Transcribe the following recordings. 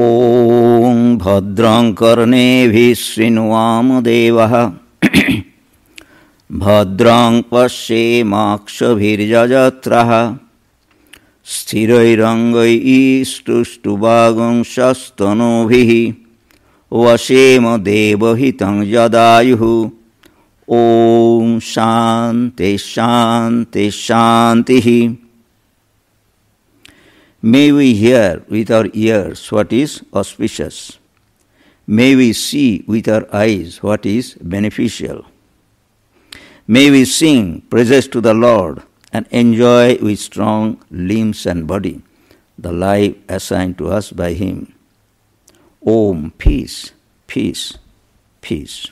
ॐ भद्रं कर्णेभिः शृण्वाम देवः। भद्रं पश्येमाक्षभिर्यजत्रः स्थिरैरङ्गैस्तुष्टुवागुंशस्तनूभिः वशेम देवहितं यदायुः ॐ शान्ति शान्ति, शान्तिः। May we hear with our ears what is auspicious. May we see with our eyes what is beneficial. May we sing praises to the Lord and enjoy with strong limbs and body the life assigned to us by Him. Om, peace, peace, peace.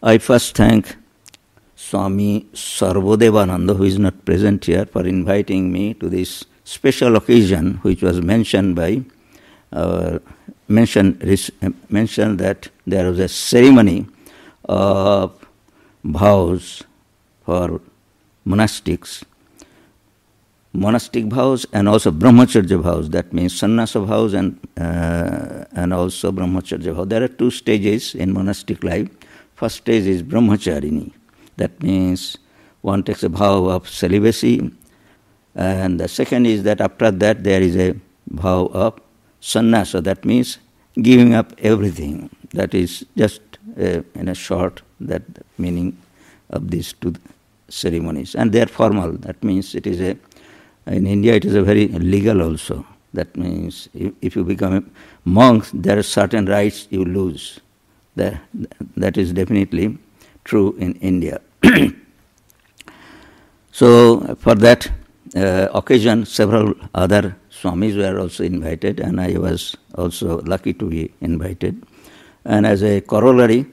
I first thank Swami Sarvadevananda, who is not present here, for inviting me to this special occasion, which was mentioned by uh, mentioned mentioned that there was a ceremony of vows for monastics, monastic vows, and also brahmacharya vows. That means sannyasa vows and uh, and also brahmacharya vows. There are two stages in monastic life. First stage is brahmacharini that means one takes a vow of celibacy, and the second is that after that there is a vow of sannyasa, that means giving up everything. That is just in a short that meaning of these two ceremonies, and they are formal. That means it is a in India it is a very legal also. That means if, if you become a monk, there are certain rights you lose. That, that is definitely true in India. so, for that uh, occasion, several other Swamis were also invited, and I was also lucky to be invited. And as a corollary,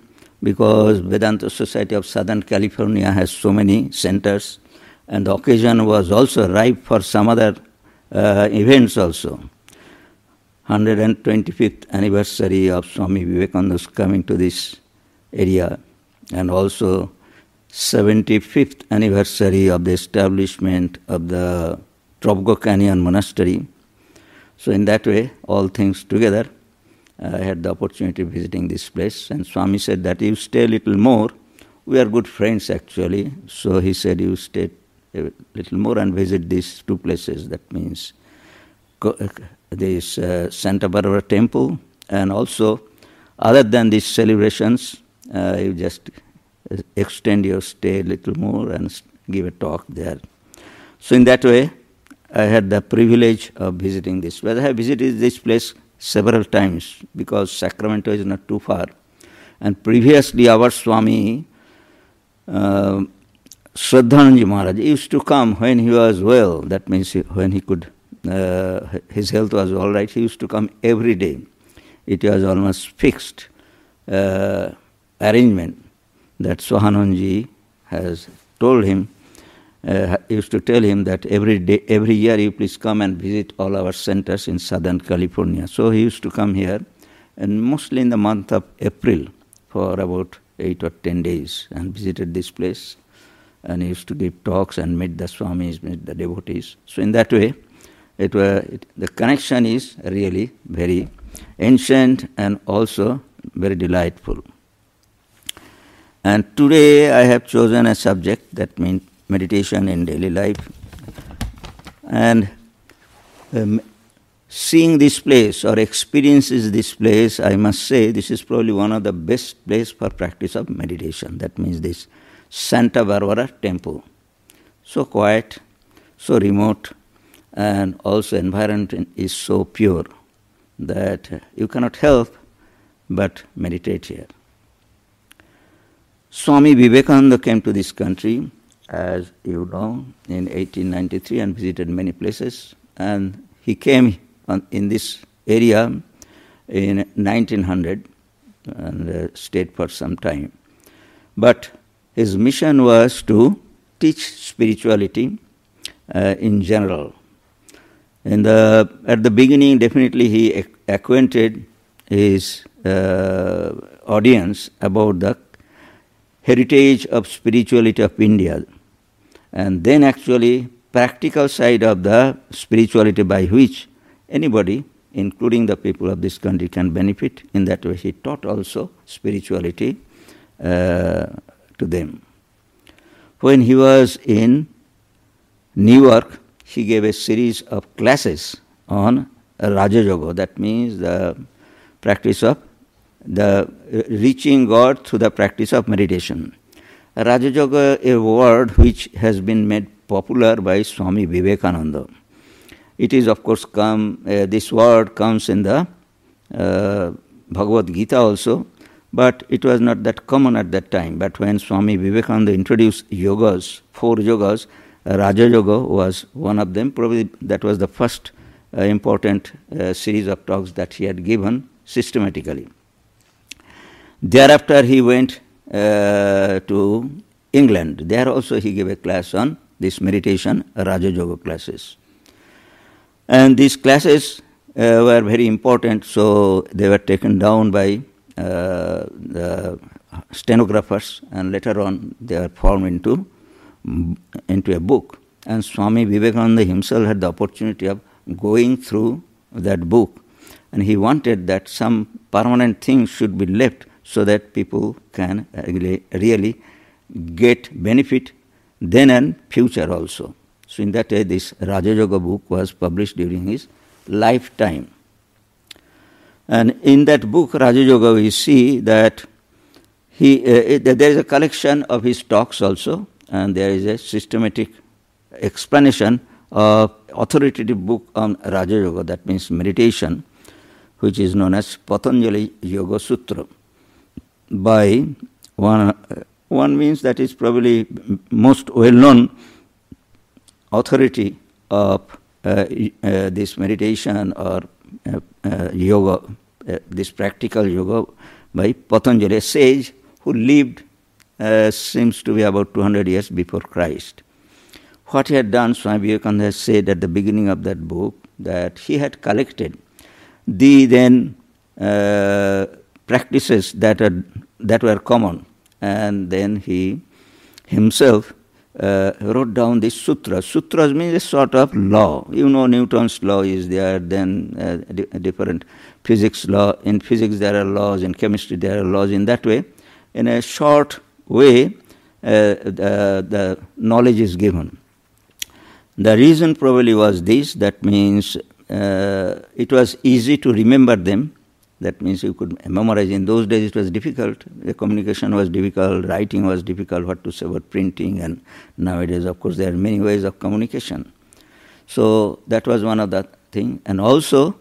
because Vedanta Society of Southern California has so many centers, and the occasion was also ripe for some other uh, events also. 125th anniversary of Swami Vivekananda's coming to this area, and also 75th anniversary of the establishment of the Trabuco Canyon Monastery. So, in that way, all things together, I had the opportunity of visiting this place. And Swami said that you stay a little more. We are good friends actually. So he said you stay a little more and visit these two places. That means this uh, Santa Barbara temple and also other than these celebrations, uh, you just extend your stay a little more and give a talk there. So, in that way, I had the privilege of visiting this place. I have visited this place several times because Sacramento is not too far. And previously, our Swami, uh, Maharaj, used to come when he was well, that means when he could, uh, his health was all right, he used to come every day. It was almost fixed uh, arrangement that Swahanandaji has told him, uh, used to tell him that every day, every year you please come and visit all our centers in Southern California. So he used to come here, and mostly in the month of April for about eight or ten days, and visited this place. And he used to give talks and meet the Swamis, meet the devotees. So in that way, it, were, it, the connection is really very ancient and also very delightful. And today I have chosen a subject that means meditation in daily life. And um, seeing this place or experiences this place, I must say this is probably one of the best place for practice of meditation. That means this Santa Barbara temple. So quiet, so remote, and also environment is so pure that you cannot help but meditate here. Swami Vivekananda came to this country, as you know, in 1893 and visited many places. And he came on, in this area in 1900 and uh, stayed for some time. But his mission was to teach spirituality uh, in general. In the, at the beginning, definitely he acquainted his uh, audience about the heritage of spirituality of India. And then actually, practical side of the spirituality by which anybody, including the people of this country, can benefit. In that way, he taught also spirituality uh, to them. When he was in New York, he gave a series of classes on Raja Yoga, that means the practice of the reaching God through the practice of meditation. Raja Yoga, a word which has been made popular by Swami Vivekananda. It is, of course, come. Uh, this word comes in the uh, Bhagavad Gita also, but it was not that common at that time. But when Swami Vivekananda introduced yogas, four yogas, Raja Yoga was one of them. Probably that was the first uh, important uh, series of talks that he had given systematically. Thereafter, he went uh, to England. There also he gave a class on this meditation, Raja Yoga classes. And these classes uh, were very important, so they were taken down by uh, the stenographers, and later on they were formed into, into a book. And Swami Vivekananda himself had the opportunity of going through that book, and he wanted that some permanent things should be left so that people can really, really get benefit then and future also. So in that way, this Raja Yoga book was published during his lifetime. And in that book, Raja Yoga, we see that he, uh, there is a collection of his talks also, and there is a systematic explanation of authoritative book on Raja Yoga, that means meditation, which is known as Patanjali Yoga Sutra, by one, uh, one means that is probably most well known authority of uh, uh, this meditation or uh, uh yoga, uh, this practical yoga by Patanjali, sage who lived uh, seems to be about 200 years before Christ. What he had done, Swami Vivekananda said at the beginning of that book that he had collected the then practices that, are, that were common and then he himself uh, wrote down this sutra. Sutras means a sort of law. You know, Newton's law is there, then uh, different physics law. In physics, there are laws, in chemistry, there are laws. In that way, in a short way, uh, the, the knowledge is given. The reason probably was this that means uh, it was easy to remember them that means you could memorize. In those days, it was difficult. The communication was difficult, writing was difficult, what to say about printing, and nowadays, of course, there are many ways of communication. So that was one of the thing, and also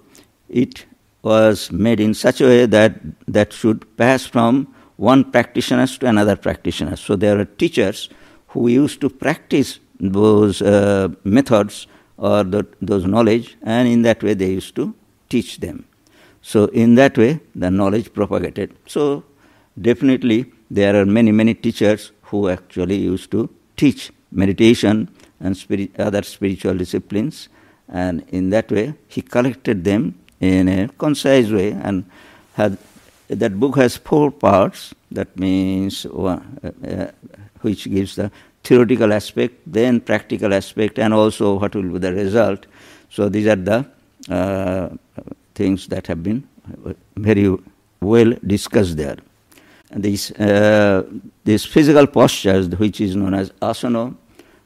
it was made in such a way that that should pass from one practitioner to another practitioner. So there are teachers who used to practice those uh, methods or the, those knowledge, and in that way they used to teach them. So, in that way, the knowledge propagated. So, definitely, there are many, many teachers who actually used to teach meditation and spirit, other spiritual disciplines, and in that way, he collected them in a concise way and had that book has four parts. That means one, uh, uh, which gives the theoretical aspect then practical aspect and also what will be the result. So these are the uh, things that have been very well discussed there. These, uh, these physical postures, which is known as asana,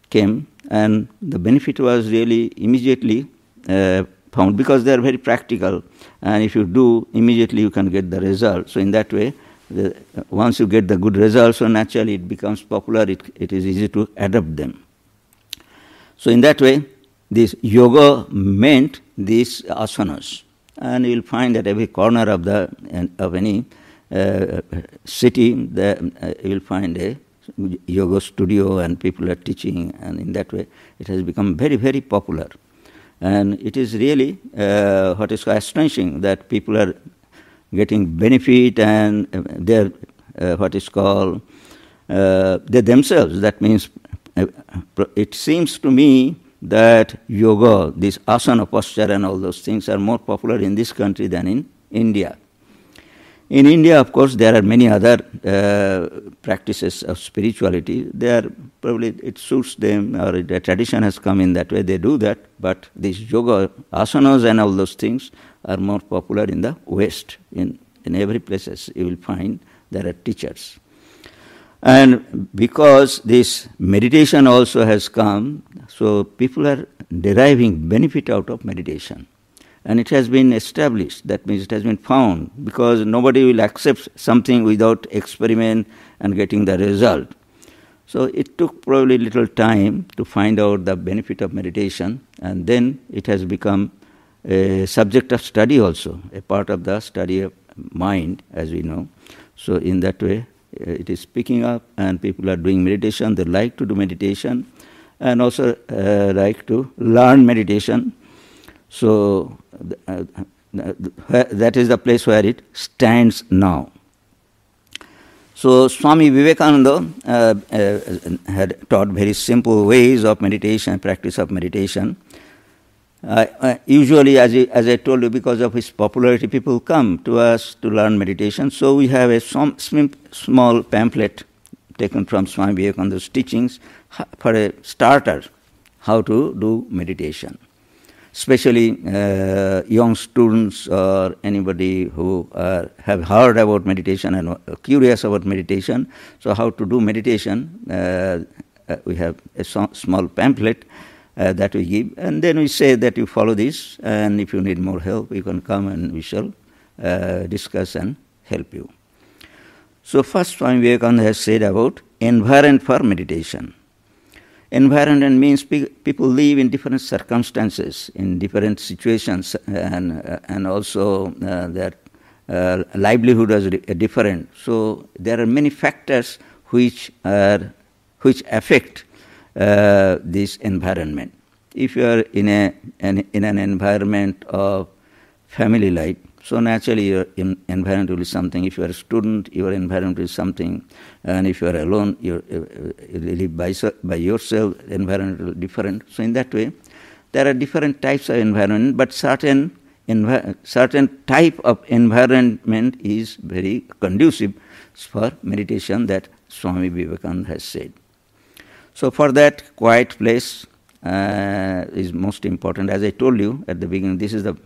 came, and the benefit was really immediately uh, found because they are very practical, and if you do immediately, you can get the result. So in that way, the, once you get the good results, so naturally it becomes popular. It, it is easy to adopt them. So in that way, this yoga meant these asanas and you'll find that every corner of the of any uh, city, the, uh, you'll find a yoga studio and people are teaching, and in that way, it has become very, very popular. And it is really uh, what is astonishing that people are getting benefit and uh, they're uh, what is called uh, they themselves. That means it seems to me that yoga, this asana posture and all those things are more popular in this country than in India. In India, of course, there are many other uh, practices of spirituality. They are probably it suits them, or the tradition has come in that way. They do that, but these yoga asanas and all those things are more popular in the West. In in every places you will find there are teachers. And because this meditation also has come, so people are deriving benefit out of meditation and it has been established. That means it has been found because nobody will accept something without experiment and getting the result. So it took probably little time to find out the benefit of meditation, and then it has become a subject of study also, a part of the study of mind, as we know. So in that way, it is picking up, and people are doing meditation. They like to do meditation, and also uh, like to learn meditation. So uh, that is the place where it stands now. So Swami Vivekananda uh, uh, had taught very simple ways of meditation, practice of meditation. Uh, usually, as, I, as I told you, because of his popularity, people come to us to learn meditation. So we have a small pamphlet taken from Swami Vivekananda's teachings for a starter, how to do meditation especially uh, young students or anybody who have heard about meditation and curious about meditation. So, how to do meditation? Uh, uh we have a so- small pamphlet uh, that we give, and then we say that you follow this, and if you need more help, you can come and we shall uh, discuss and help you. So, first, Swami Vivekananda has said about environment for meditation. Environment means pe- people live in different circumstances, in different situations, and, uh, and also uh, their uh, livelihood is different. So there are many factors which are which affect uh, this environment. If you are in a an, in an environment of family life, so naturally, your environment will be something. If you are a student, your environment is something, and if you are alone, you live by, by yourself. Environment will be different. So in that way, there are different types of environment, but certain certain type of environment is very conducive for meditation. That Swami Vivekananda has said. So for that, quiet place uh, is most important. As I told you at the beginning, this is the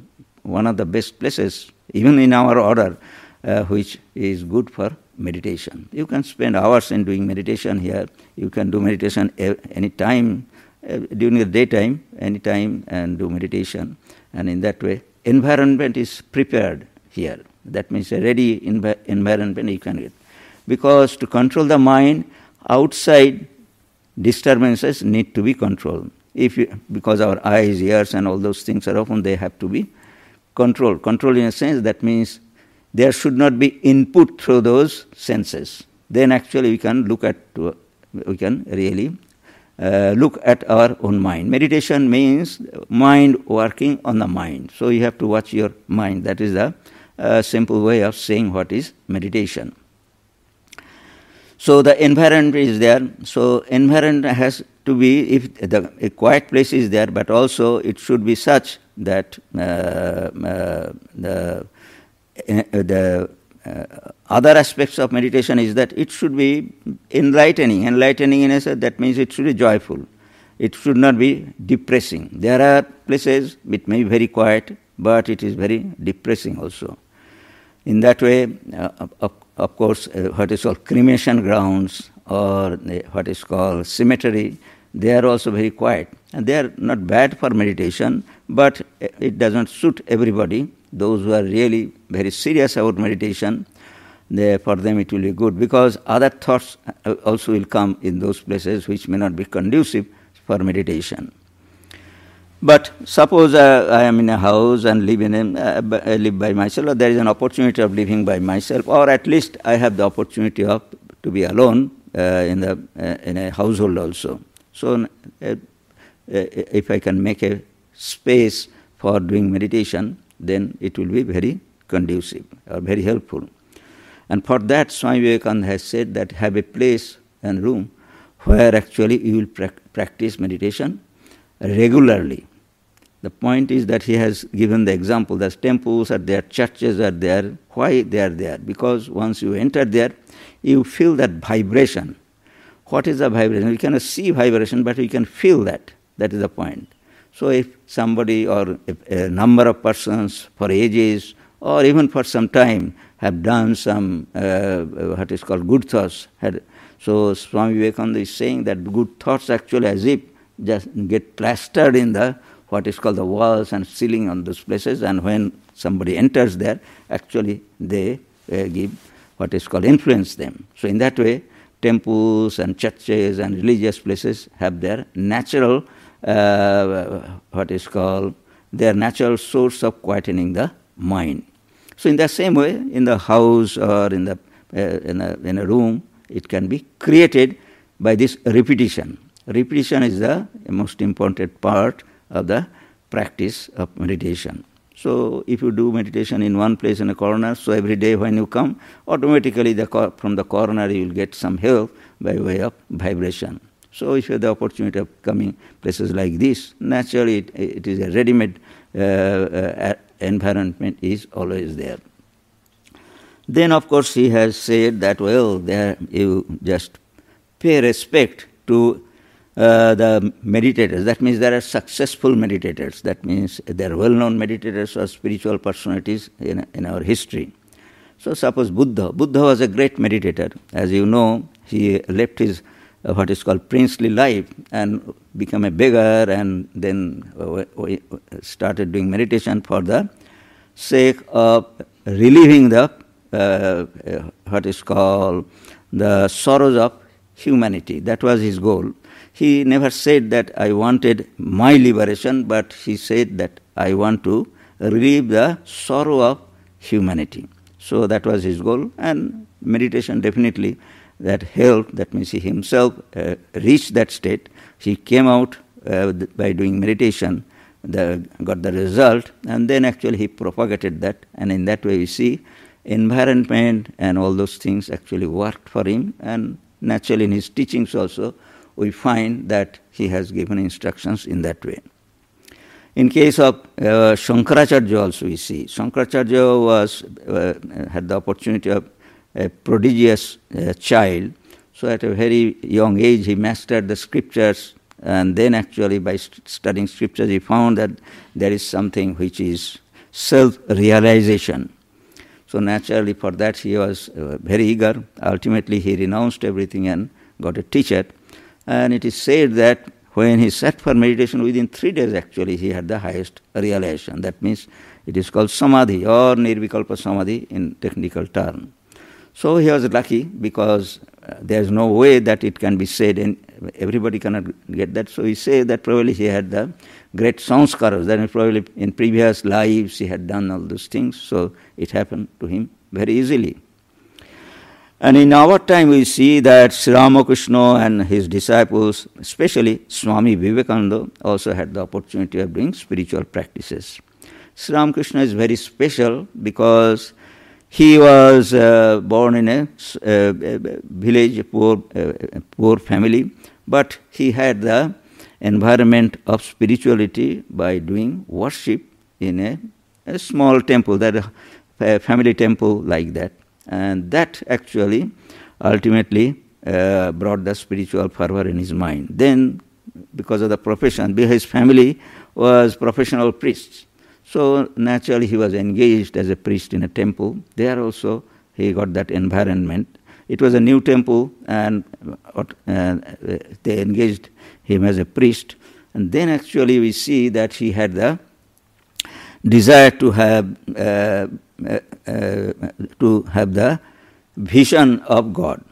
one of the best places, even in our order, uh, which is good for meditation. You can spend hours in doing meditation here. You can do meditation any time uh, during the daytime, any time, and do meditation. And in that way, environment is prepared here. That means a ready env- environment you can get. Because to control the mind, outside disturbances need to be controlled. If you, because our eyes, ears, and all those things are often they have to be controlled. Control in a sense that means there should not be input through those senses. Then actually we can look at, we can really uh, look at our own mind. Meditation means mind working on the mind. So you have to watch your mind. That is the uh, simple way of saying what is meditation. So the environment is there. So environment has to be if the a quiet place is there, but also it should be such that uh, uh, the uh, the uh, other aspects of meditation is that it should be enlightening. Enlightening in a sense that means it should be joyful. It should not be depressing. There are places it may be very quiet, but it is very depressing also. In that way, uh, of, of, course, uh, what is called cremation grounds or what is called cemetery, they are also very quiet. And they are not bad for meditation, but it doesn't suit everybody. Those who are really very serious about meditation, they, for them it will be good because other thoughts uh, also will come in those places which may not be conducive for meditation. But suppose uh, I am in a house and live in a, uh, I live by myself, or there is an opportunity of living by myself, or at least I have the opportunity of to be alone uh, in the uh, in a household also. So, uh, uh, if I can make a space for doing meditation, then it will be very conducive or very helpful. And for that, Swami Vivekananda has said that have a place and room where actually you will pra- practice meditation regularly. The point is that he has given the example that temples are there, churches are there. Why they are there? Because once you enter there, you feel that vibration. What is the vibration? You cannot see vibration, but you can feel that. That is the point. So if somebody or a number of persons for ages or even for some time have done some uh, what is called good thoughts, had, so Swami Vivekananda is saying that good thoughts actually as if just get plastered in the what is called the walls and ceiling on those places, and when somebody enters there, actually they uh, give what is called influence them. So in that way, temples and churches and religious places have their natural uh, what is called their natural source of quietening the mind. So in the same way, in the house or in the uh, in, a, in a room, it can be created by this repetition. Repetition is the most important part of the practice of meditation. So if you do meditation in one place in a corner, so every day when you come, automatically the cor- from the corner you will get some help by way of vibration. So if you have the opportunity of coming places like this, naturally it, it is a ready-made uh, uh, environment is always there. Then of course he has said that well, there you just pay respect to uh, the meditators. That means there are successful meditators. That means there are well-known meditators or spiritual personalities in, in our history. So suppose Buddha. Buddha was a great meditator. As you know, he left his uh, what is called princely life and became a beggar and then uh, started doing meditation for the sake of relieving the uh, uh, what is called the sorrows of humanity. That was his goal. He never said that I wanted my liberation, but he said that I want to relieve the sorrow of humanity. So that was his goal, and meditation definitely that helped. That means he himself uh, reached that state. He came out uh, by doing meditation, the, got the result, and then actually he propagated that, and in that way we see environment and all those things actually worked for him, and naturally in his teachings also we find that he has given instructions in that way. In case of uh, Shankaracharya also we see, Shankaracharya was, uh, had the opportunity of a prodigious uh, child, so at a very young age he mastered the scriptures and then actually by st- studying scriptures he found that there is something which is self-realization. So naturally for that he was uh, very eager. Ultimately he renounced everything and got a teacher and it is said that when he sat for meditation, within three days actually he had the highest realization. That means it is called samadhi or nirvikalpa samadhi in technical term. So he was lucky because uh, there is no way that it can be said and everybody cannot get that. So he said that probably he had the great sanskaras, that probably in previous lives he had done all those things. So it happened to him very easily. And in our time, we see that Sri Ramakrishna and his disciples, especially Swami Vivekananda, also had the opportunity of doing spiritual practices. Sri Ramakrishna is very special because he was uh, born in a, uh, village, poor, uh, poor family, but he had the environment of spirituality by doing worship in a, a small temple, that a family temple like that. And that actually ultimately uh, brought the spiritual fervor in his mind. Then, because of the profession, his family was professional priests. So naturally, he was engaged as a priest in a temple. There also, he got that environment. It was a new temple, and uh, they engaged him as a priest. And then, actually, we see that he had the desire to have uh, uh, uh, to have the vision of God.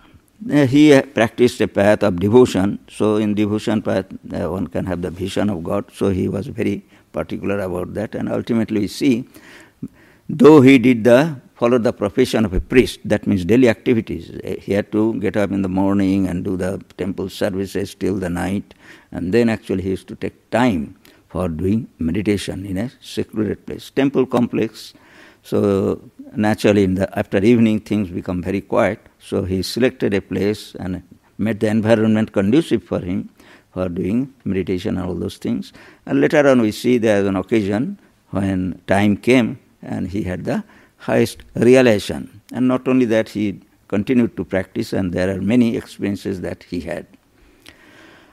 Uh, he practiced a path of devotion, so in devotion path one can have the vision of God. So he was very particular about that, and ultimately we see, though he did the follow the profession of a priest, that means daily activities. He had to get up in the morning and do the temple services till the night, and then actually he used to take time for doing meditation in a secluded place. Temple complex so naturally, in the, after evening, things become very quiet. So he selected a place and made the environment conducive for him. for doing meditation and all those things. And later on, we see there is an occasion when time came and he had the highest realization. And not only that, he continued to practice, and there are many experiences that he had.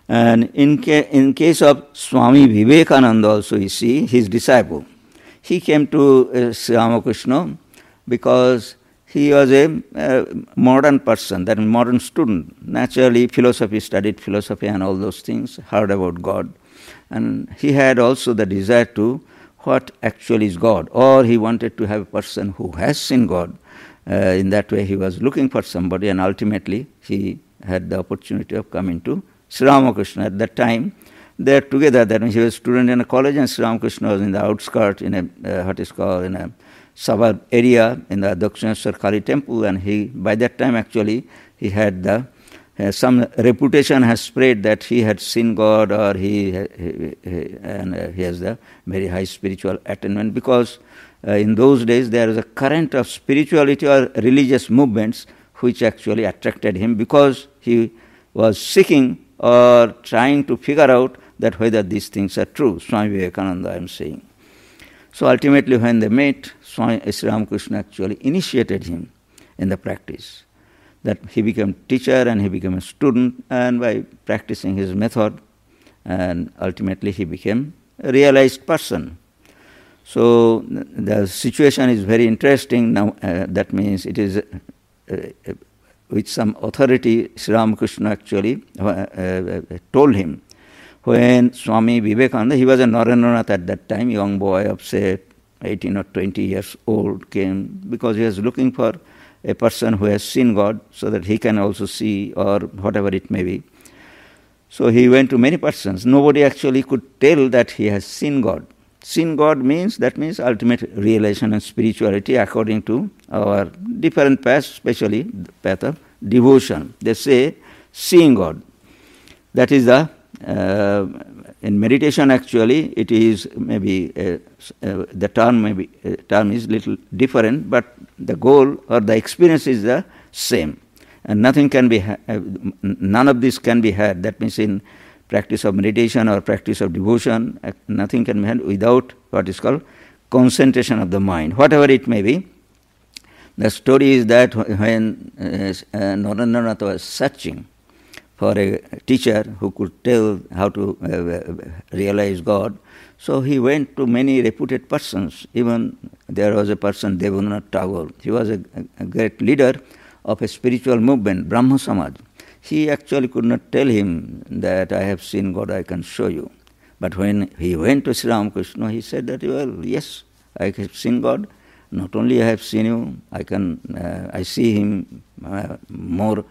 And in, ca- in case of Swami Vivekananda, also, you see, his disciple, he came to uh, Sri Ramakrishna because he was a modern person, that modern student. Naturally, philosophy, studied philosophy and all those things, heard about God. And he had also the desire to what actually is God, or he wanted to have a person who has seen God. Uh, in that way, he was looking for somebody, and ultimately, he had the opportunity of coming to Sri Ramakrishna. At that time, they are together. That means he was a student in a college, and Sri Ramakrishna was in the outskirts, in a uh, what is called in a suburb area in the Dakshineshwar Kali temple, and he by that time actually he had the uh, some reputation has spread that he had seen God or he, he, he and uh, he has the very high spiritual attainment because uh, in those days there is a current of spirituality or religious movements which actually attracted him because he was seeking or trying to figure out that whether these things are true. Swami Vivekananda, I am saying. So ultimately, when they met, Swami Sri Ramakrishna actually initiated him in the practice. That he became teacher and he became a student, and by practicing his method, and ultimately he became a realized person. So the situation is very interesting now. Uh, that means it is uh, uh, with some authority. Sri Ramakrishna actually uh, uh, told him when Swami Vivekananda, he was a Narendranath at that time, young boy of say 18 or 20 years old, came because he was looking for a person who has seen God so that he can also see or whatever it may be. So he went to many persons. Nobody actually could tell that he has seen God. Seen God means that means ultimate realization and spirituality according to our different paths, especially the path of devotion. They say seeing God. That is the uh, in meditation, actually, it is maybe uh, uh, the term maybe uh, term is little different, but the goal or the experience is the same, and nothing can be ha- none of this can be had. That means in practice of meditation or practice of devotion, uh, nothing can be had without what is called concentration of the mind, whatever it may be. The story is that when uh, Narendranath was searching for a teacher who could tell how to uh, realize God. So he went to many reputed persons. Even there was a person, Devendranath Tagore. He was a, a, great leader of a spiritual movement, Brahmo Samaj. He actually could not tell him that I have seen God, I can show you. But when he went to Sri Ramakrishna, he said that, well, yes, I have seen God. Not only I have seen you, I can, uh, I see him uh, more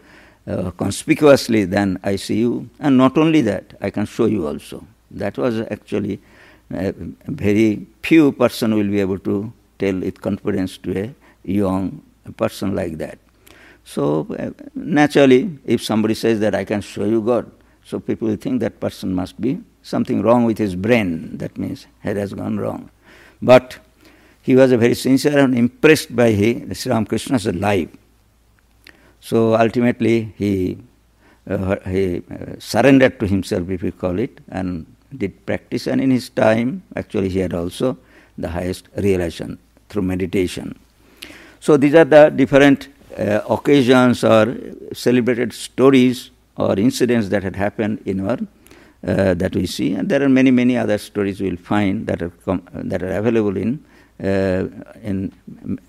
uh, conspicuously than I see you. And not only that, I can show you also. That was actually a very few person will be able to tell with confidence to a young person like that. So uh, naturally, if somebody says that I can show you God, so people think that person must be something wrong with his brain. That means head has gone wrong. But he was a very sincere and impressed by his, Sri Ramakrishna's life. So ultimately, he, uh, he uh, surrendered to himself, if you call it, and did practice. And in his time, actually, he had also the highest realization through meditation. So these are the different uh, occasions or celebrated stories or incidents that had happened in our uh, that we see, and there are many many other stories we will find that are com- that are available in uh, in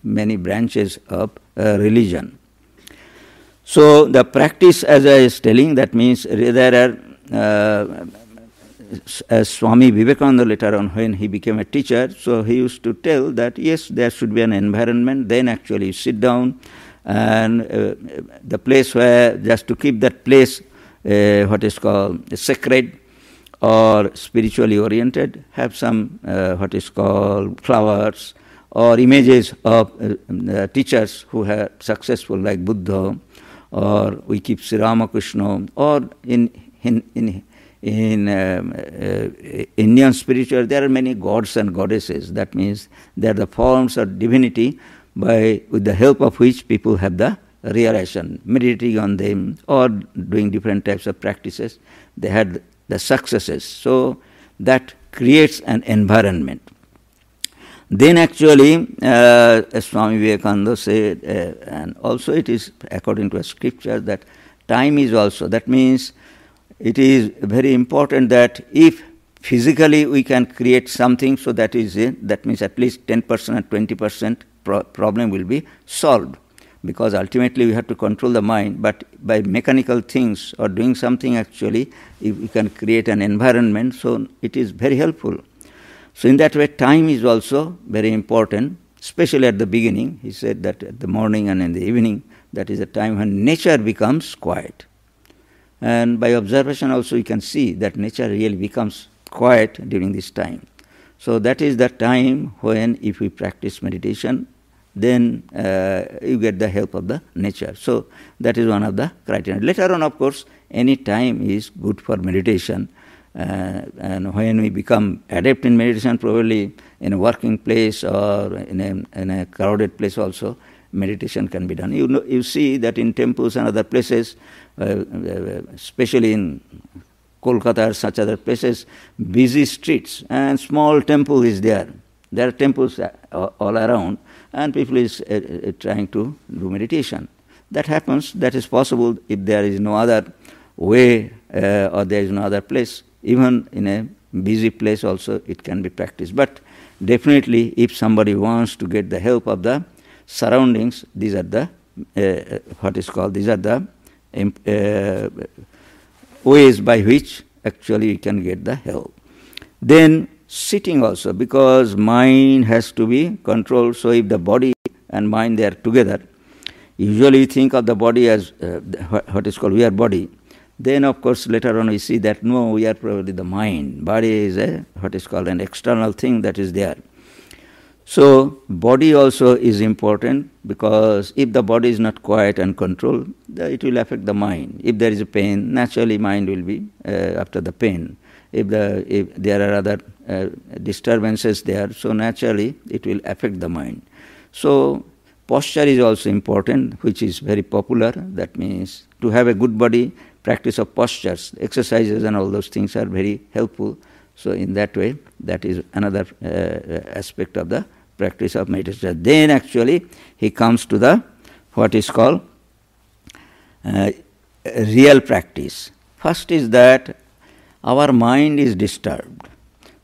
many branches of uh, religion. So the practice, as I was telling, that means there are, uh, as Swami Vivekananda later on, when he became a teacher, so he used to tell that yes, there should be an environment. Then actually sit down, and uh, the place where just to keep that place, uh, what is called sacred or spiritually oriented, have some uh, what is called flowers or images of uh, teachers who are successful, like Buddha or we keep Sri Ramakrishna, or in, in, in, in um, uh, Indian spiritual, there are many gods and goddesses. That means they are the forms of divinity by, with the help of which people have the realization, meditating on them or doing different types of practices. They had the successes. So that creates an environment. Then actually, uh, Swami Vivekananda said, uh, and also it is according to a scripture that time is also, that means it is very important that if physically we can create something, so that is it, that means at least 10% and 20% pro- problem will be solved. Because ultimately we have to control the mind, but by mechanical things or doing something actually, if we can create an environment, so it is very helpful. So, in that way, time is also very important, especially at the beginning. He said that at the morning and in the evening, that is a time when nature becomes quiet. And by observation, also, you can see that nature really becomes quiet during this time. So, that is the time when, if we practice meditation, then uh, you get the help of the nature. So, that is one of the criteria. Later on, of course, any time is good for meditation uh, and when we become adept in meditation, probably in a working place or in a, in a crowded place also, meditation can be done. You, know, you see that in temples and other places, uh, uh especially in Kolkata or such other places, busy streets and small temple is there. There are temples all around, and people is uh, uh, trying to do meditation. That happens. That is possible if there is no other way uh, or there is no other place even in a busy place also it can be practiced. But definitely, if somebody wants to get the help of the surroundings, these are the uh, what is called these are the uh, ways by which actually you can get the help. Then sitting also because mind has to be controlled. So if the body and mind they are together, usually think of the body as uh, what is called we are body then, of course, later on we see that no, we are probably the mind. Body is a what is called an external thing that is there. So, body also is important because if the body is not quiet and controlled, it will affect the mind. If there is a pain, naturally mind will be uh, after the pain. If, the, if there are other uh, disturbances there, so naturally it will affect the mind. So, posture is also important, which is very popular. That means to have a good body, practice of postures, exercises, and all those things are very helpful. So, in that way, that is another uh, aspect of the practice of meditation. Then, actually, he comes to the what is called uh, real practice. First is that our mind is disturbed.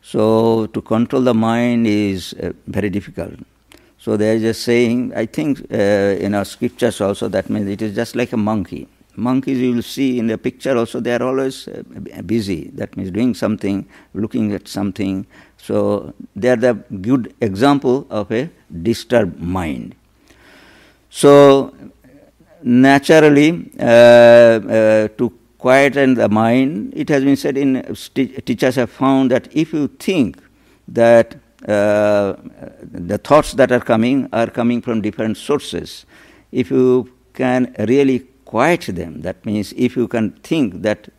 So, to control the mind is uh, very difficult. So, there is a saying, I think uh, in our scriptures also, that means it is just like a monkey monkeys you will see in the picture also they are always uh, busy that means doing something looking at something so they are the good example of a disturbed mind so naturally uh, uh, to quieten the mind it has been said in teachers have found that if you think that uh, the thoughts that are coming are coming from different sources if you can really quiet them. That means if you can think that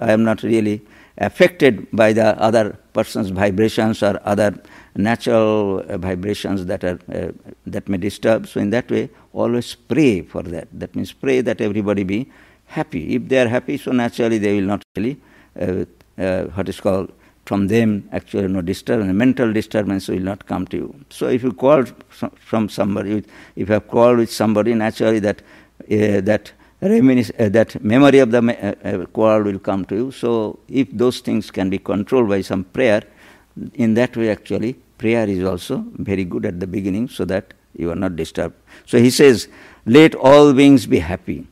I am not really affected by the other person's vibrations or other natural uh, vibrations that are uh, that may disturb. So in that way, always pray for that. That means pray that everybody be happy. If they are happy, so naturally they will not really uh, uh, what is called from them actually no disturbance, mental disturbance will not come to you. So if you call from somebody, if you have called with somebody, naturally that uh, that reminis- uh, that memory of the me- uh, quarrel will come to you. So, if those things can be controlled by some prayer, in that way, actually, prayer is also very good at the beginning so that you are not disturbed. So, he says, Let all beings be happy.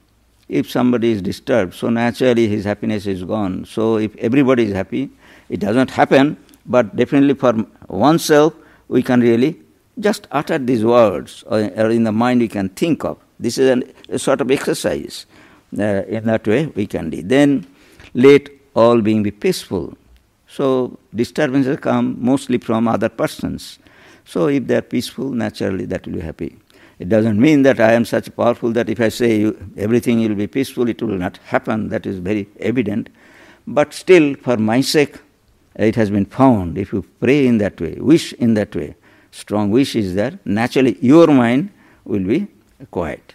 If somebody is disturbed, so naturally his happiness is gone. So, if everybody is happy, it does not happen, but definitely for oneself, we can really just utter these words, or in the mind we can think of. This is an, a sort of exercise. Uh, in that way, we can do. Then, let all being be peaceful. So, disturbances come mostly from other persons. So, if they are peaceful, naturally that will be happy. It doesn't mean that I am such powerful that if I say you, everything will be peaceful, it will not happen. That is very evident. But still, for my sake, it has been found. If you pray in that way, wish in that way, strong wish is there, naturally your mind will be quiet.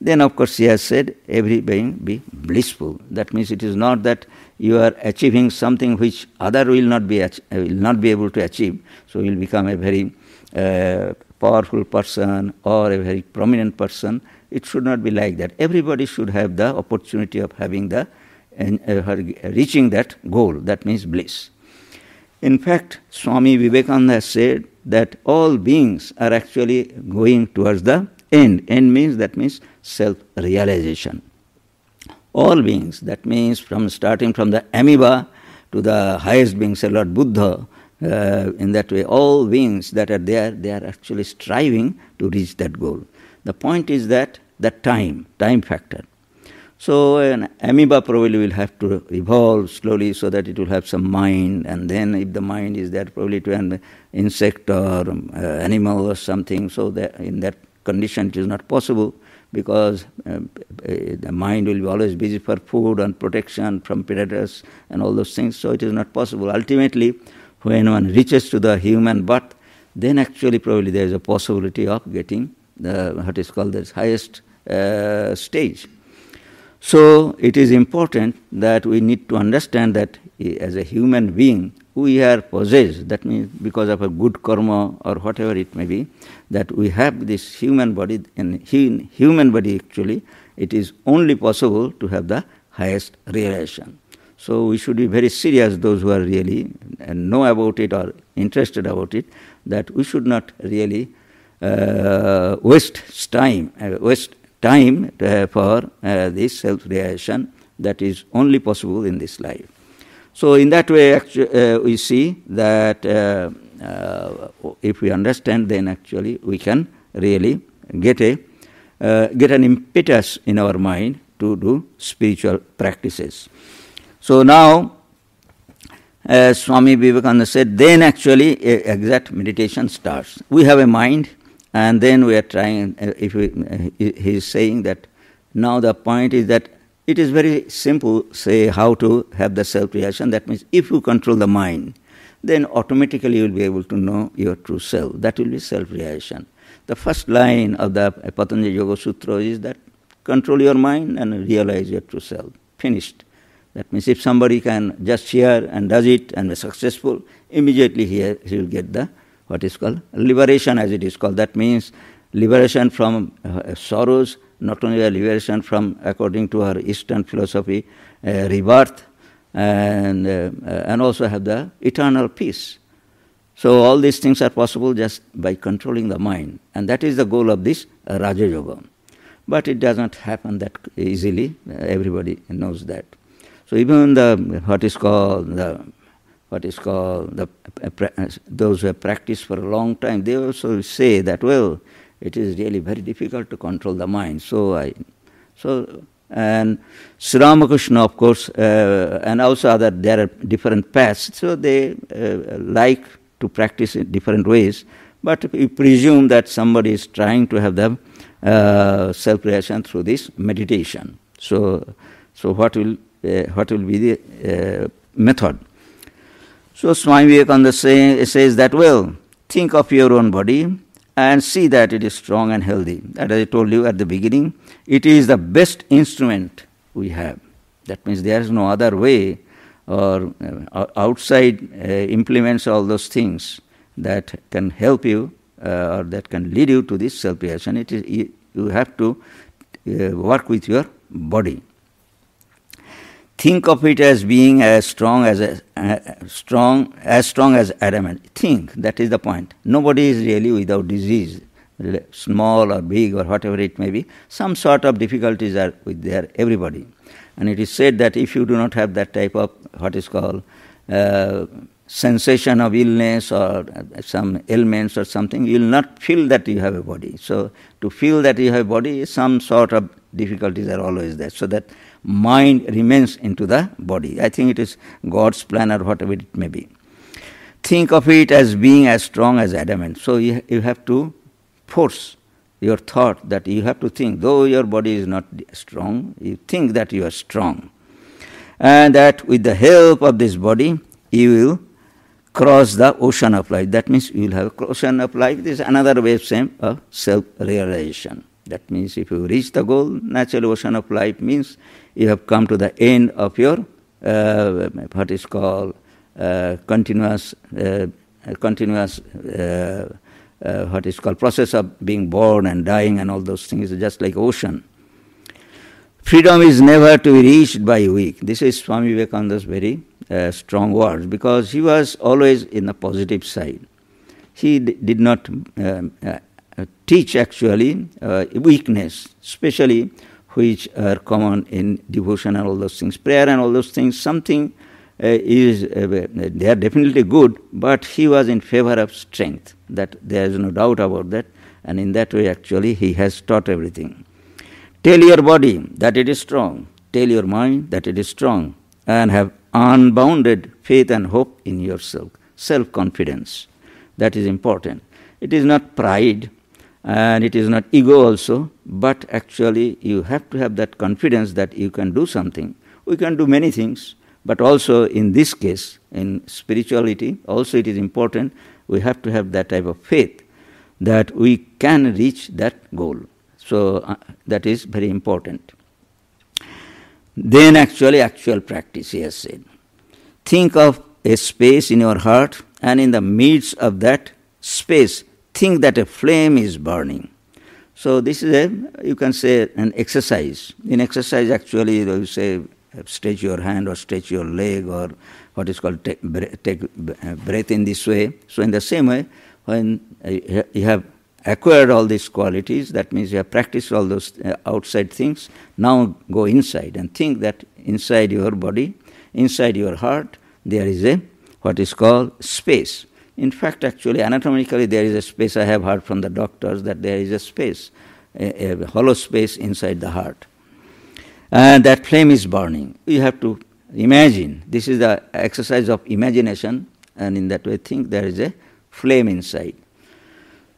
Then, of course, he has said, every being be blissful. That means it is not that you are achieving something which other will not be will not be able to achieve. So you will become a very uh, powerful person or a very prominent person. It should not be like that. Everybody should have the opportunity of having the and uh, reaching that goal. That means bliss. In fact, Swami Vivekananda said that all beings are actually going towards the end. End means that means self-realization. All beings, that means from starting from the amoeba to the highest being, say Lord Buddha, uh, in that way, all beings that are there, they are actually striving to reach that goal. The point is that the time, time factor. So an amoeba probably will have to evolve slowly so that it will have some mind, and then if the mind is there, probably to an insect or uh, animal or something. So that in that condition, it is not possible because uh, the mind will be always busy for food and protection from predators and all those things. So it is not possible. Ultimately, when one reaches to the human birth, then actually probably there is a possibility of getting the what is called the highest uh, stage. So it is important that we need to understand that as a human being, we are possessed, that means because of a good karma or whatever it may be, that we have this human body, and human body actually, it is only possible to have the highest realization. So we should be very serious, those who are really and know about it or interested about it, that we should not really uh, waste time, uh, waste time uh, for this self realization that is only possible in this life. So, in that way, uh, we see that uh, uh, if we understand, then actually we can really get a uh, get an impetus in our mind to do spiritual practices. So now, as Swami Vivekananda said, then actually exact meditation starts. We have a mind and then we are trying, uh, if we, uh, he is saying that now the point is that it is very simple, say, how to have the self realization. That means if you control the mind, then automatically you will be able to know your true self. That will be self realization. The first line of the Patanjali Yoga Sutra is that control your mind and realize your true self. Finished. That means if somebody can just hear and does it and be successful, immediately he, he will get the what is called liberation, as it is called. That means liberation from uh, sorrows, not only a liberation from, according to our Eastern philosophy, uh, rebirth, and, uh, and also have the eternal peace. So, all these things are possible just by controlling the mind, and that is the goal of this uh, Raja Yoga. But it doesn't happen that easily, everybody knows that. So, even the what is called the what is called the, uh, those who have practiced for a long time, they also say that, well, it is really very difficult to control the mind. So I, so and Sri Ramakrishna, of course, uh, and also other there are different paths. So they uh, like to practice in different ways. But we presume that somebody is trying to have the uh, self-realization through this meditation. So, so what will uh, what will be the uh, method? So Swami Vivekananda say, says that, well, think of your own body and see that it is strong and healthy. That I told you at the beginning, it is the best instrument we have. That means there is no other way or uh, outside uh, implements all those things that can help you uh, or that can lead you to this self-realization. It is you, you have to uh, work with your body think of it as being as strong as a, uh, strong as strong as adamant. Think that is the point. Nobody is really without disease, small or big or whatever it may be. Some sort of difficulties are with there everybody, and it is said that if you do not have that type of what is called uh, sensation of illness or some ailments or something, you will not feel that you have a body. So to feel that you have a body, some sort of difficulties are always there. So that mind remains into the body. I think it is God's plan or whatever it may be. Think of it as being as strong as adamant. So you, you have to force your thought that you have to think, though your body is not strong, you think that you are strong. And that with the help of this body, you will cross the ocean of life. That means you will have a ocean of life. This is another way of saying of self realization. That means if you reach the goal, natural ocean of life means you have come to the end of your uh, what is called uh, continuous, uh, continuous what is called process of being born and dying and all those things, just like ocean. Freedom is never to be reached by weak. This is Swami Vivekananda's very uh, strong words because he was always in the positive side. He d- did not um, uh, teach actually uh, weakness, especially which are common in devotion and all those things. Prayer and all those things, something uh, is, uh, they are definitely good, but he was in favor of strength. That there is no doubt about that. And in that way, actually, he has taught everything. Tell your body that it is strong. Tell your mind that it is strong. And have unbounded faith and hope in yourself. Self confidence. That is important. It is not pride and it is not ego also, but actually you have to have that confidence that you can do something. We can do many things, but also in this case, in spirituality, also it is important we have to have that type of faith that we can reach that goal. So uh, that is very important. Then actually actual practice, he has said. Think of a space in your heart and in the midst of that space think that a flame is burning. So this is a, you can say, an exercise. In exercise, actually, you say, stretch your hand or stretch your leg or what is called take, take breath in this way. So in the same way, when you have acquired all these qualities, that means you have practiced all those uh, outside things, now go inside and think that inside your body, inside your heart, there is a what is called space. In fact, actually, anatomically, there is a space. I have heard from the doctors that there is a space, a, a hollow space inside the heart. And that flame is burning. You have to imagine. This is the exercise of imagination, and in that way, think there is a flame inside.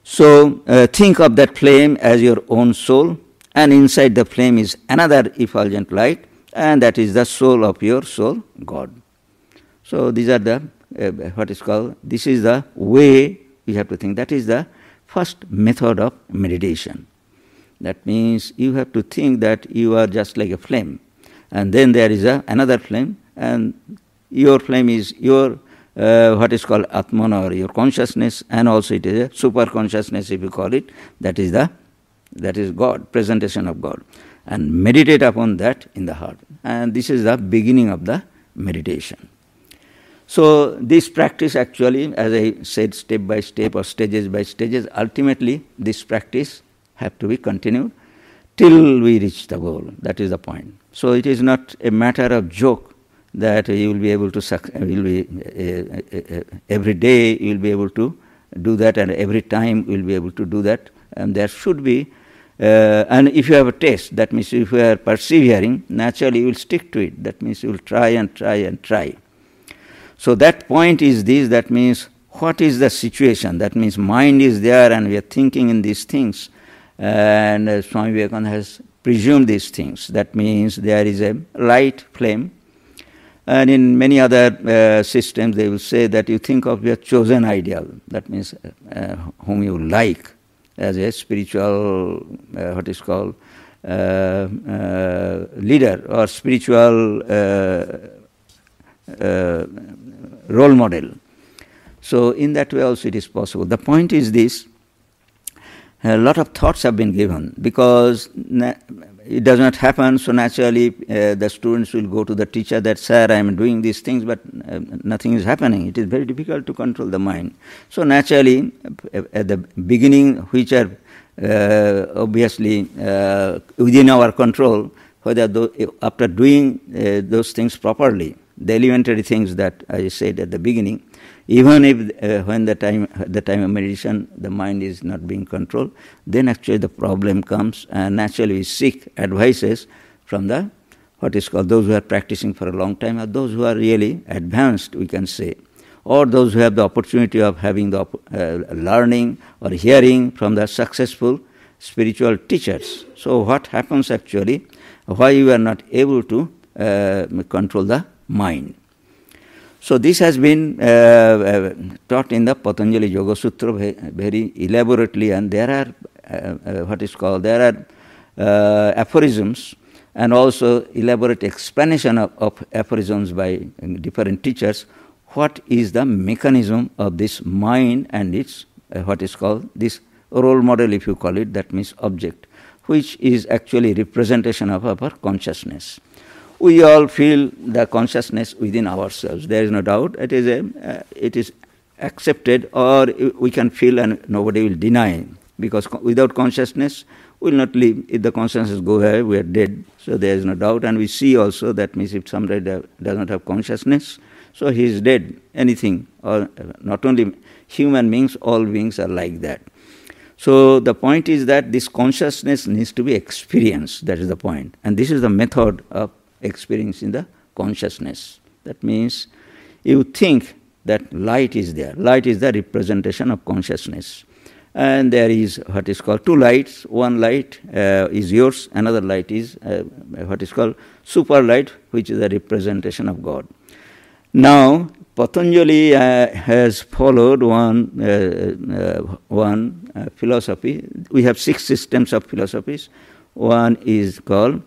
So, uh, think of that flame as your own soul, and inside the flame is another effulgent light, and that is the soul of your soul, God. So, these are the uh, what is called, this is the way you have to think. That is the first method of meditation. That means you have to think that you are just like a flame. And then there is a, another flame, and your flame is your uh, what is called Atman or your consciousness, and also it is a super consciousness, if you call it. That is the that is God, presentation of God, and meditate upon that in the heart. And this is the beginning of the meditation. So this practice actually, as I said, step by step or stages by stages, ultimately this practice have to be continued till we reach the goal. That is the point. So it is not a matter of joke that you will be able to will be uh, uh, uh, every day you will be able to do that, and every time you will be able to do that. And there should be, uh, and if you have a taste, that means if you are persevering, naturally you will stick to it. That means you will try and try and try. So that point is this, that means what is the situation? That means mind is there and we are thinking in these things. And uh, Swami Vivekananda has presumed these things. That means there is a light flame. And in many other uh, systems, they will say that you think of your chosen ideal. That means uh, whom you like as a spiritual, uh, what is called, uh, uh, leader or spiritual role model. So, in that way, also it is possible. The point is this a lot of thoughts have been given because it does not happen, so naturally uh, the students will go to the teacher that, Sir, I am doing these things, but uh, nothing is happening. It is very difficult to control the mind. So, naturally, uh, at the beginning, which are uh, obviously uh, within our control, whether those, after doing uh, those things properly, the elementary things that I said at the beginning, even if uh, when the time the time of meditation the mind is not being controlled, then actually the problem comes, and naturally we seek advices from the what is called those who are practicing for a long time, or those who are really advanced, we can say, or those who have the opportunity of having the uh, learning or hearing from the successful spiritual teachers. So what happens actually? Why you are not able to uh, control the mind. So this has been uh, uh, taught in the Patanjali Yoga Sutra very elaborately, and there are uh, uh what is called there are uh, aphorisms and also elaborate explanation of, of aphorisms by different teachers, what is the mechanism of this mind and its uh, what is called this role model, if you call it, that means object, which is actually representation of our consciousness. We all feel the consciousness within ourselves. There is no doubt. It is a, uh, it is accepted, or we can feel, and nobody will deny. Because without consciousness, we will not live. If the consciousness go away, we are dead. So there is no doubt. And we see also that means if somebody does not have consciousness, so he is dead. Anything, or not only human beings, all beings are like that. So the point is that this consciousness needs to be experienced. That is the point. And this is the method of experiencing the consciousness. That means you think that light is there. Light is the representation of consciousness and there is what is called two lights. One light uh, is yours, another light is uh, what is called super light, which is the representation of God. Now, Patanjali uh, has followed one, uh, uh, one uh, philosophy. We have six systems of philosophies. One is called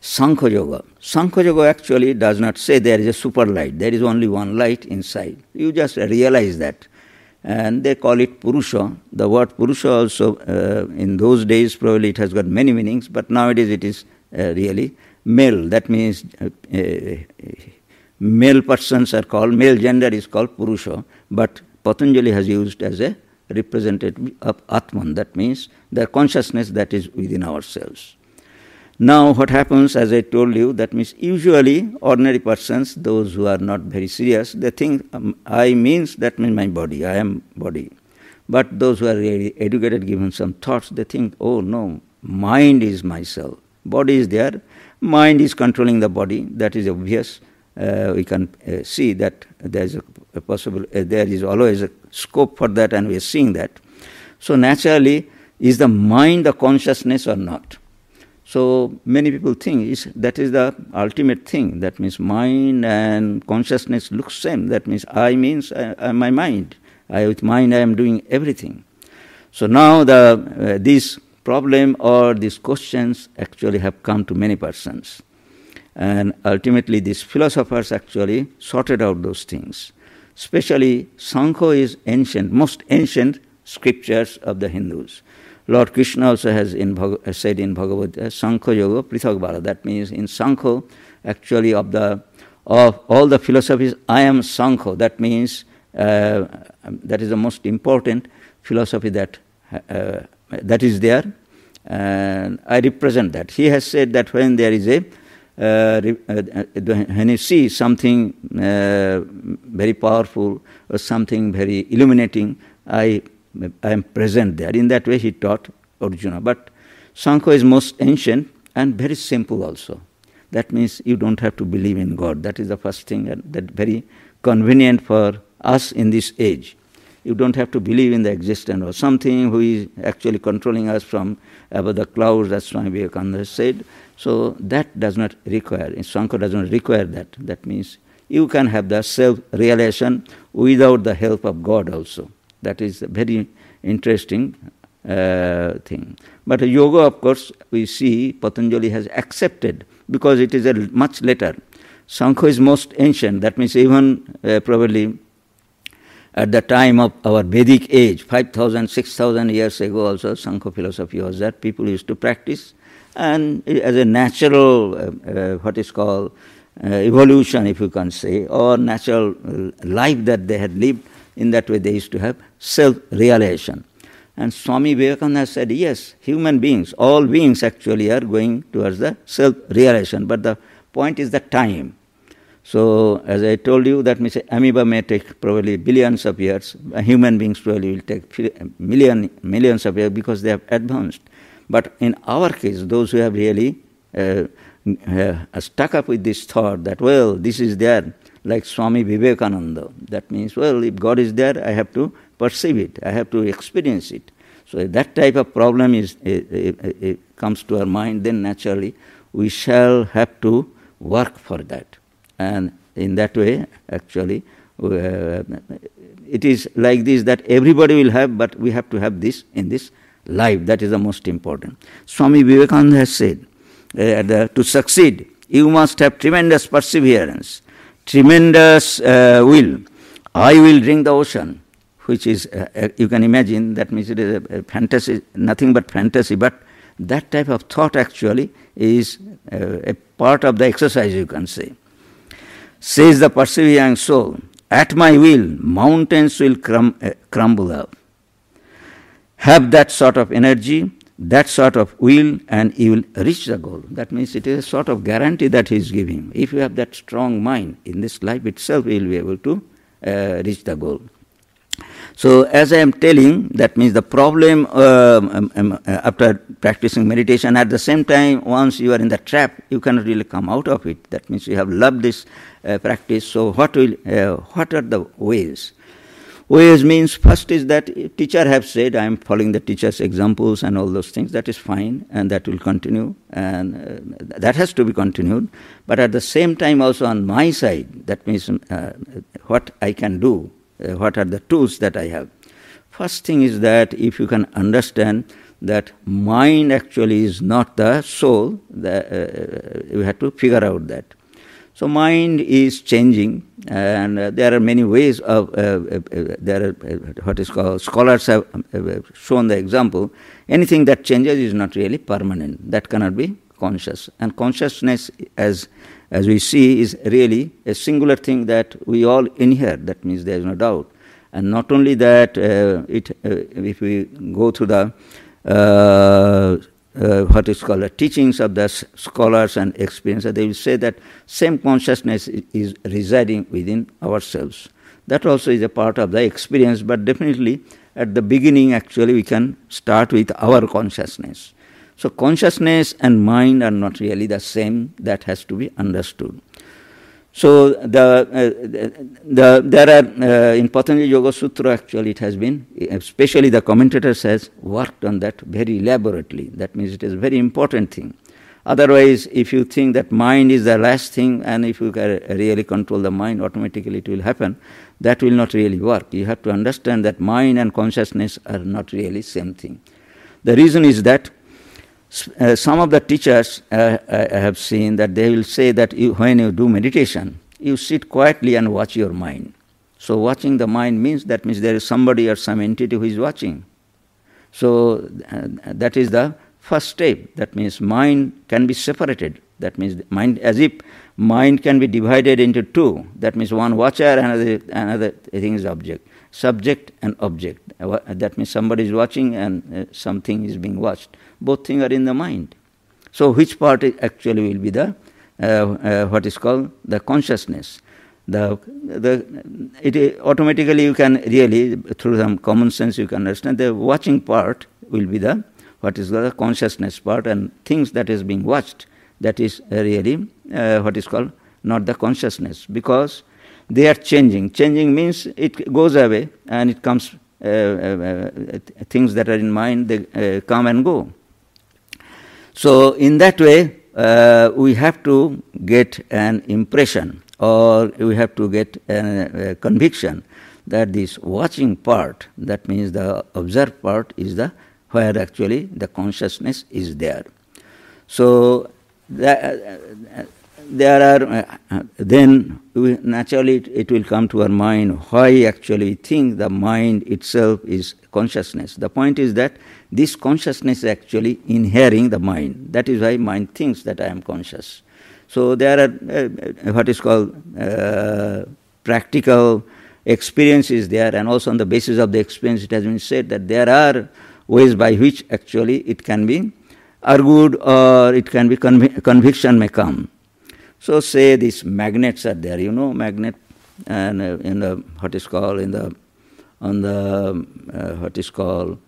Sankhya Yoga. Sankhya Yoga actually does not say there is a super light, there is only one light inside. You just realize that and they call it Purusha. The word Purusha also, uh, in those days, probably it has got many meanings, but nowadays it is uh, really male. That means uh, uh male persons are called, male gender is called Purusha, but Patanjali has used as a representative of Atman. That means the consciousness that is within ourselves. Now, what happens, as I told you, that means usually ordinary persons, those who are not very serious, they think um, I means that means my body, I am body. But those who are really educated, given some thoughts, they think, oh no, mind is myself. Body is there, mind is controlling the body, that is obvious. Uh, we can uh, see that there is a, a possible, uh, there is always a scope for that, and we are seeing that. So, naturally, is the mind the consciousness or not? So many people think is, that is the ultimate thing. That means mind and consciousness look same. That means I means I, I, my mind. I with mind I am doing everything. So now the uh, this problem or these questions actually have come to many persons, and ultimately these philosophers actually sorted out those things. Especially Sankhya is ancient, most ancient scriptures of the Hindus. Lord Krishna also has in, said in Bhagavad Gita, Sankhya Yoga Prithakvara. That means in Sankhya, actually of the of all the philosophies, I am Sankhya. That means uh, that is the most important philosophy that uh, that is there, and I represent that. He has said that when there is a uh, uh when you see something uh, very powerful or something very illuminating, I I am present there. In that way, he taught Arjuna. But Sankhya is most ancient and very simple also. That means you don't have to believe in God. That is the first thing, and that very convenient for us in this age. You don't have to believe in the existence of something who is actually controlling us from above the clouds, as Swami Vivekananda said. So that does not require, Sankhya does not require that. That means you can have the self realization without the help of God also. That is a very interesting uh, thing. But yoga, of course, we see Patanjali has accepted because it is a much later. Sankhya is most ancient. That means even uh, probably at the time of our Vedic age, 5,000, 6,000 years ago also, Sankhya philosophy was that people used to practice. And as a natural, uh, uh, what is called uh, evolution, if you can say, or natural uh, life that they had lived, in that way, they used to have self realization. And Swami Vivekananda said, yes, human beings, all beings actually are going towards the self realization, but the point is the time. So, as I told you, that means amoeba may take probably billions of years, human beings probably will take million, millions of years because they have advanced. But in our case, those who have really uh, uh, stuck up with this thought that, well, this is there, like Swami Vivekananda. That means, well, if God is there, I have to perceive it, I have to experience it. So that type of problem is comes to our mind, then naturally we shall have to work for that. And in that way, actually, uh, it is like this that everybody will have, but we have to have this in this life. That is the most important. Swami Vivekananda has said uh, the, to succeed, you must have tremendous perseverance, tremendous uh, will. I will drink the ocean, which is, uh, uh, you can imagine, that means it is a, fantasy, nothing but fantasy, but that type of thought actually is uh, a part of the exercise, you can say. Says the persevering soul, at my will, mountains will crum- uh, crumble up. Have that sort of energy, that sort of will, and you will reach the goal. That means it is a sort of guarantee that he is giving. If you have that strong mind in this life itself, you will be able to uh, reach the goal. So, as I am telling, that means the problem um, um, um, uh, after practicing meditation, at the same time, once you are in the trap, you cannot really come out of it. That means you have loved this uh, practice. So, what will, uh, what are the ways? Ways means first is that teacher have said I am following the teacher's examples and all those things. That is fine, and that will continue, and uh, that has to be continued. But at the same time, also on my side, that means uh, what I can do uh, what are the tools that I have. First thing is that if you can understand that mind actually is not the soul, the, uh, you have to figure out that. So mind is changing, and uh, there are many ways of. Uh, uh, uh there are what is called scholars have shown the example. Anything that changes is not really permanent. That cannot be conscious, and consciousness, as as we see, is really a singular thing that we all inherit. That means there is no doubt. And not only that, uh, it, uh, if we go through the uh, uh what is called the teachings of the scholars and experience, they will say that same consciousness is residing within ourselves. That also is a part of the experience, but definitely at the beginning, actually, we can start with our consciousness. So consciousness and mind are not really the same. That has to be understood. So the, uh, the there are uh, in Patanjali Yoga Sutra actually it has been especially the commentator says worked on that very elaborately. That means it is a very important thing. Otherwise, if you think that mind is the last thing and if you can really control the mind, automatically it will happen. That will not really work. You have to understand that mind and consciousness are not really same thing. The reason is that uh, some of the teachers uh, I have seen that they will say that you, when you do meditation, you sit quietly and watch your mind. So, watching the mind means that means there is somebody or some entity who is watching. So, uh, that is the first step. That means mind can be separated. That means mind, as if mind can be divided into two. That means one watcher, and another another thing is object. Subject and object. Uh, that means somebody is watching and uh, something is being watched both things are in the mind. So, which part actually will be the uh, uh, what is called the consciousness? The the it automatically you can really through some common sense you can understand the watching part will be the what is called the consciousness part and things that is being watched that is really uh, what is called not the consciousness because they are changing. Changing means it goes away and it comes. Uh, uh, uh things that are in mind they uh, come and go. So, in that way, uh, we have to get an impression or we have to get a, a conviction that this watching part, that means the observed part, is the where actually the consciousness is there. So, uh, there are uh, then we, naturally it, it, will come to our mind why actually think the mind itself is consciousness. The point is that this consciousness is actually inhering the mind. That is why mind thinks that I am conscious. So there are uh, what is called uh, practical experiences there, and also on the basis of the experience, it has been said that there are ways by which actually it can be argued or it can be conv- conviction may come. So say these magnets are there, you know, magnet, and uh, in the what is called in the on the uh, what is called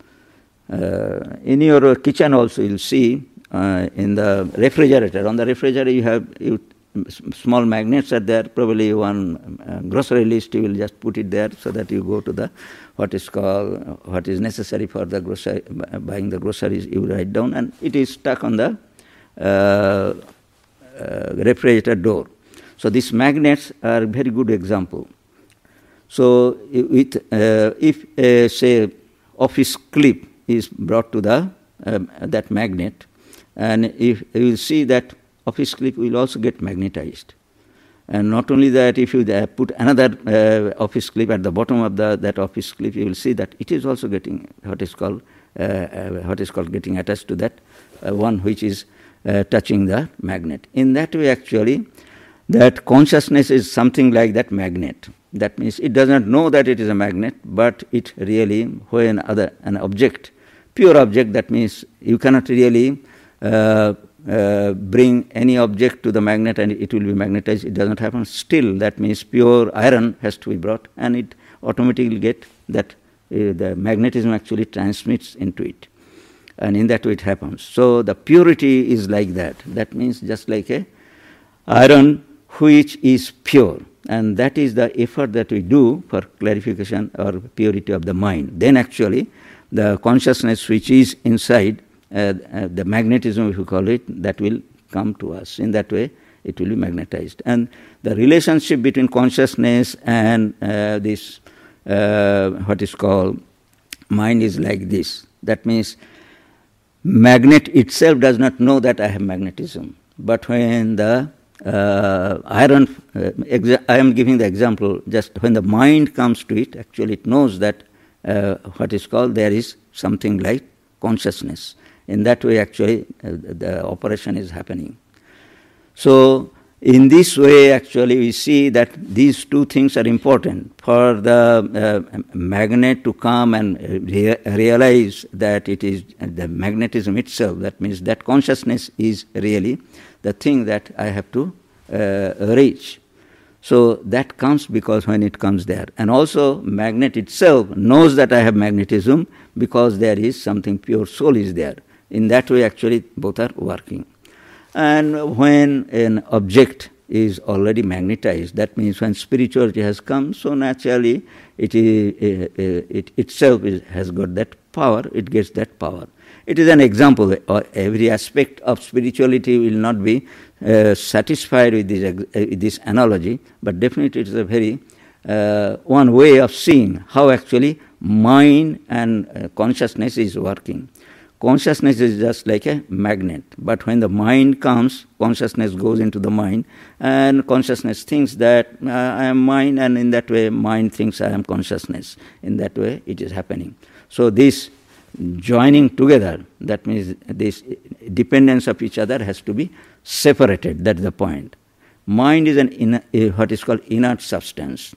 uh, in your kitchen also you'll see uh, in the refrigerator. On the refrigerator you have you, small magnets are there. Probably one uh, grocery list you will just put it there so that you go to the what is called what is necessary for the grocery buying the groceries. You write down and it is stuck on the uh, uh, refrigerator door. So these magnets are very good example. So with, uh, if say office clip is brought to the um, that magnet, And if you will see that office clip will also get magnetized. And not only that, if you uh, put another uh, office clip at the bottom of the, that office clip, you will see that it is also getting what is called uh, uh what is called getting attached to that uh, one which is uh, touching the magnet. In that way, actually, that consciousness is something like that magnet. That means it does not know that it is a magnet, but it really, when other an object, pure object, that means you cannot really uh, uh, bring any object to the magnet and it will be magnetized. It does not happen. Still, that means pure iron has to be brought, and it automatically get that uh, the magnetism actually transmits into it, and in that way it happens. So the purity is like that. That means just like a iron which is pure and that is the effort that we do for clarification or purity of the mind. Then actually, the consciousness which is inside, uh, uh, the magnetism, if you call it, that will come to us. In that way, it will be magnetized. And the relationship between consciousness and uh, this, uh, what is called mind, is like this. That means magnet itself does not know that I have magnetism. But when the uh, iron, uh, exa- I am giving the example just when the mind comes to it, actually it knows that uh, what is called there is something like consciousness. In that way, actually, uh, the operation is happening. So, in this way, actually, we see that these two things are important for the uh, magnet to come and re- realize that it is the magnetism itself. That means that consciousness is really the thing that I have to uh, reach. So that comes because when it comes there. And also magnet itself knows that I have magnetism because there is something pure soul is there. In that way actually both are working. And when an object is already magnetized, that means when spirituality has come, so naturally it, is, uh, uh, it itself is, has got that power, it gets that power. It is an example. Every aspect of spirituality will not be uh, satisfied with this, uh, this analogy, but definitely it is a very uh, one way of seeing how actually mind and uh, consciousness is working. Consciousness is just like a magnet, but when the mind comes, consciousness goes into the mind, and consciousness thinks that uh, I am mind, and in that way, mind thinks I am consciousness. In that way, it is happening. So, this joining together, that means this dependence of each other has to be separated. That's the point. Mind is an what is called inert substance.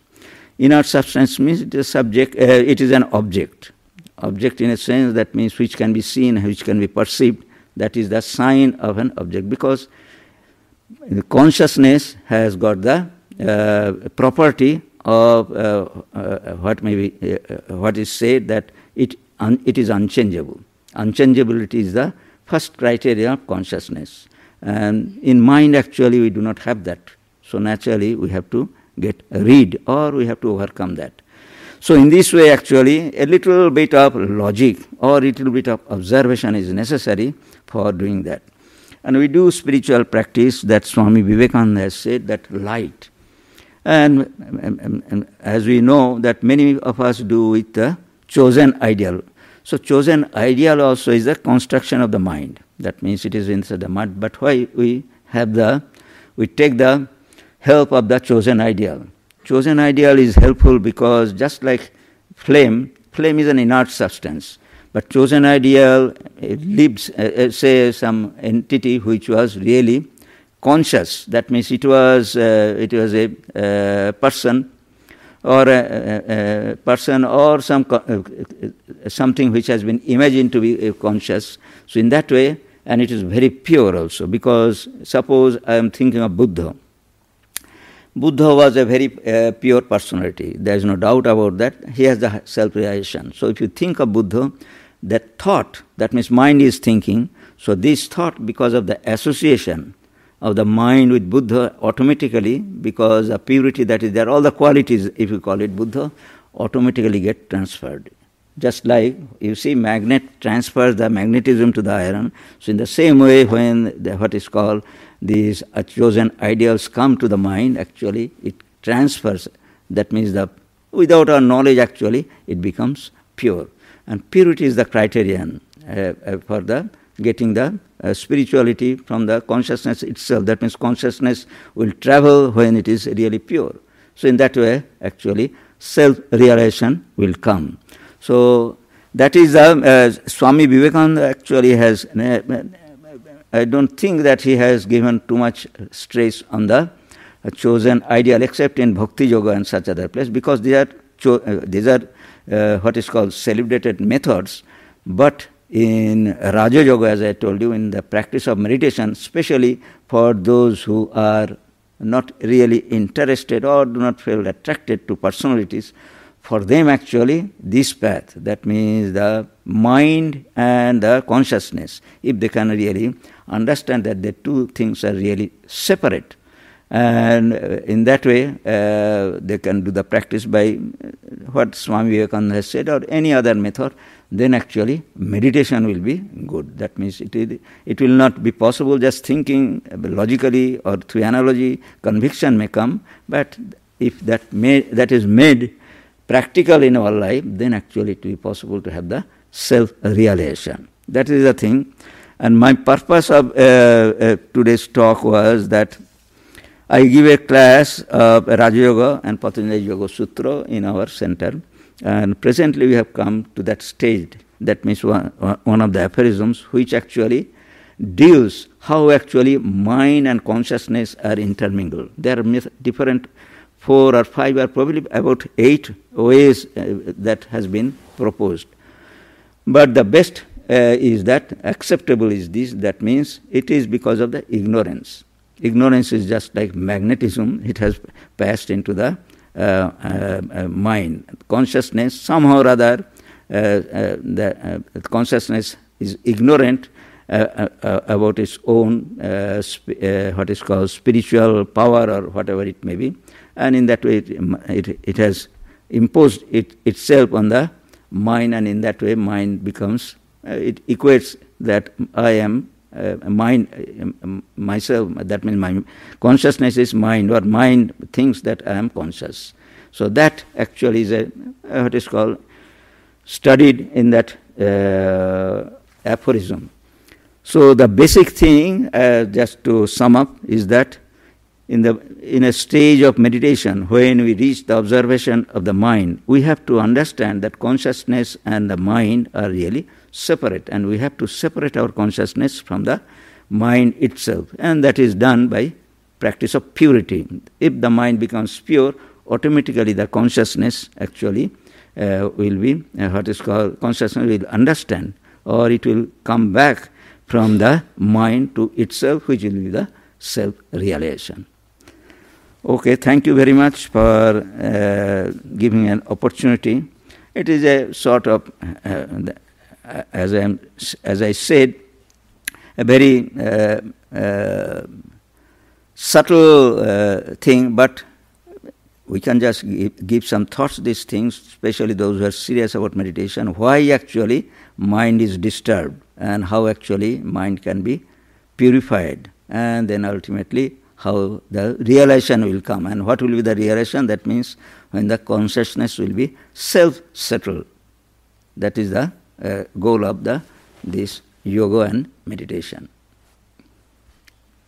Inert substance means it is subject. Uh, it is an object. Object in a sense that means which can be seen, which can be perceived. That is the sign of an object because the consciousness has got the uh, property of uh, uh what may be what is said that it un, it is unchangeable. Unchangeability is the first criteria of consciousness. And in mind, actually, we do not have that. So naturally, we have to get rid or we have to overcome that. So in this way, actually, a little bit of logic or a little bit of observation is necessary for doing that. And we do spiritual practice that Swami Vivekananda has said that light. And, and, and, as we know that many of us do with the chosen ideal. So chosen ideal also is the construction of the mind. That means it is inside the mind. But why we have the, we take the help of the chosen ideal. Chosen ideal is helpful because just like flame, flame is an inert substance. But chosen ideal lives, uh, uh, say, some entity which was really conscious. That means it was, uh, it was a uh, person or a, a, a person or some uh, something which has been imagined to be uh, conscious. So in that way, and it is very pure also, because suppose I am thinking of Buddha. Buddha was a very uh, pure personality. There is no doubt about that. He has the self-realization. So if you think of Buddha, that thought, that means mind is thinking. So this thought, because of the association of the mind with Buddha automatically, because the purity that is there, all the qualities, if you call it Buddha, automatically get transferred. Just like you see, magnet transfers the magnetism to the iron. So in the same way, when the, what is called these chosen ideals come to the mind, actually it transfers. That means the without our knowledge, actually it becomes pure. And purity is the criterion uh, uh, for the getting the uh, spirituality from the consciousness itself. That means consciousness will travel when it is really pure. So, in that way, actually, self realization will come. So, that is uh, uh, Swami Vivekananda actually has. Uh, I don't think that he has given too much stress on the uh, chosen ideal, except in Bhakti Yoga and such other place, because these are cho- uh, these are uh, what is called celebrated methods. But in Raja Yoga, as I told you, in the practice of meditation, especially for those who are not really interested or do not feel attracted to personalities, for them actually this path, that means the mind and the consciousness, if they can really understand that the two things are really separate, and uh, in that way uh, they can do the practice by what Swami Vivekananda has said or any other method, then actually meditation will be good. That means it, is, it will not be possible just thinking logically or through analogy, conviction may come, but if that, may, that is made practical in our life, then actually it will be possible to have the self realization. That is the thing. And my purpose of uh, uh, today's talk was that I give a class of Raja Yoga and Patanjali Yoga Sutra in our center. And presently we have come to that stage. That means one, one of the aphorisms which actually deals how actually mind and consciousness are intermingled. There are different four or five or probably about eight ways uh, that has been proposed. But the best uh, is that acceptable is this, that means it is because of the ignorance. Ignorance is just like magnetism, it has passed into the Uh, uh, uh, mind. Consciousness, somehow or other, uh, the consciousness is ignorant about its own, sp- what is called spiritual power or whatever it may be and in that way it, it, it has imposed it, itself on the mind, and in that way mind becomes, uh, it equates that I am uh, mind, uh, myself, that means my consciousness is mind, or mind thinks that I am conscious. So that actually is a, uh, what is called, studied in that uh, aphorism. So the basic thing, uh, just to sum up, is that in, the, in a stage of meditation, when we reach the observation of the mind, we have to understand that consciousness and the mind are really separate, and we have to separate our consciousness from the mind itself, and that is done by practice of purity. If the mind becomes pure, automatically the consciousness actually uh, will be uh, what is called consciousness will understand, or it will come back from the mind to itself, which will be the self realization. Okay, thank you very much for uh, giving an opportunity. It is a sort of, uh, as, I'm, as I said, a very uh, uh subtle uh, thing, but we can just give, give, some thoughts these things, especially those who are serious about meditation, why actually mind is disturbed and how actually mind can be purified and then ultimately how the realization will come. And what will be the realization? That means when the consciousness will be self settled. That is the uh, goal of the this yoga and meditation.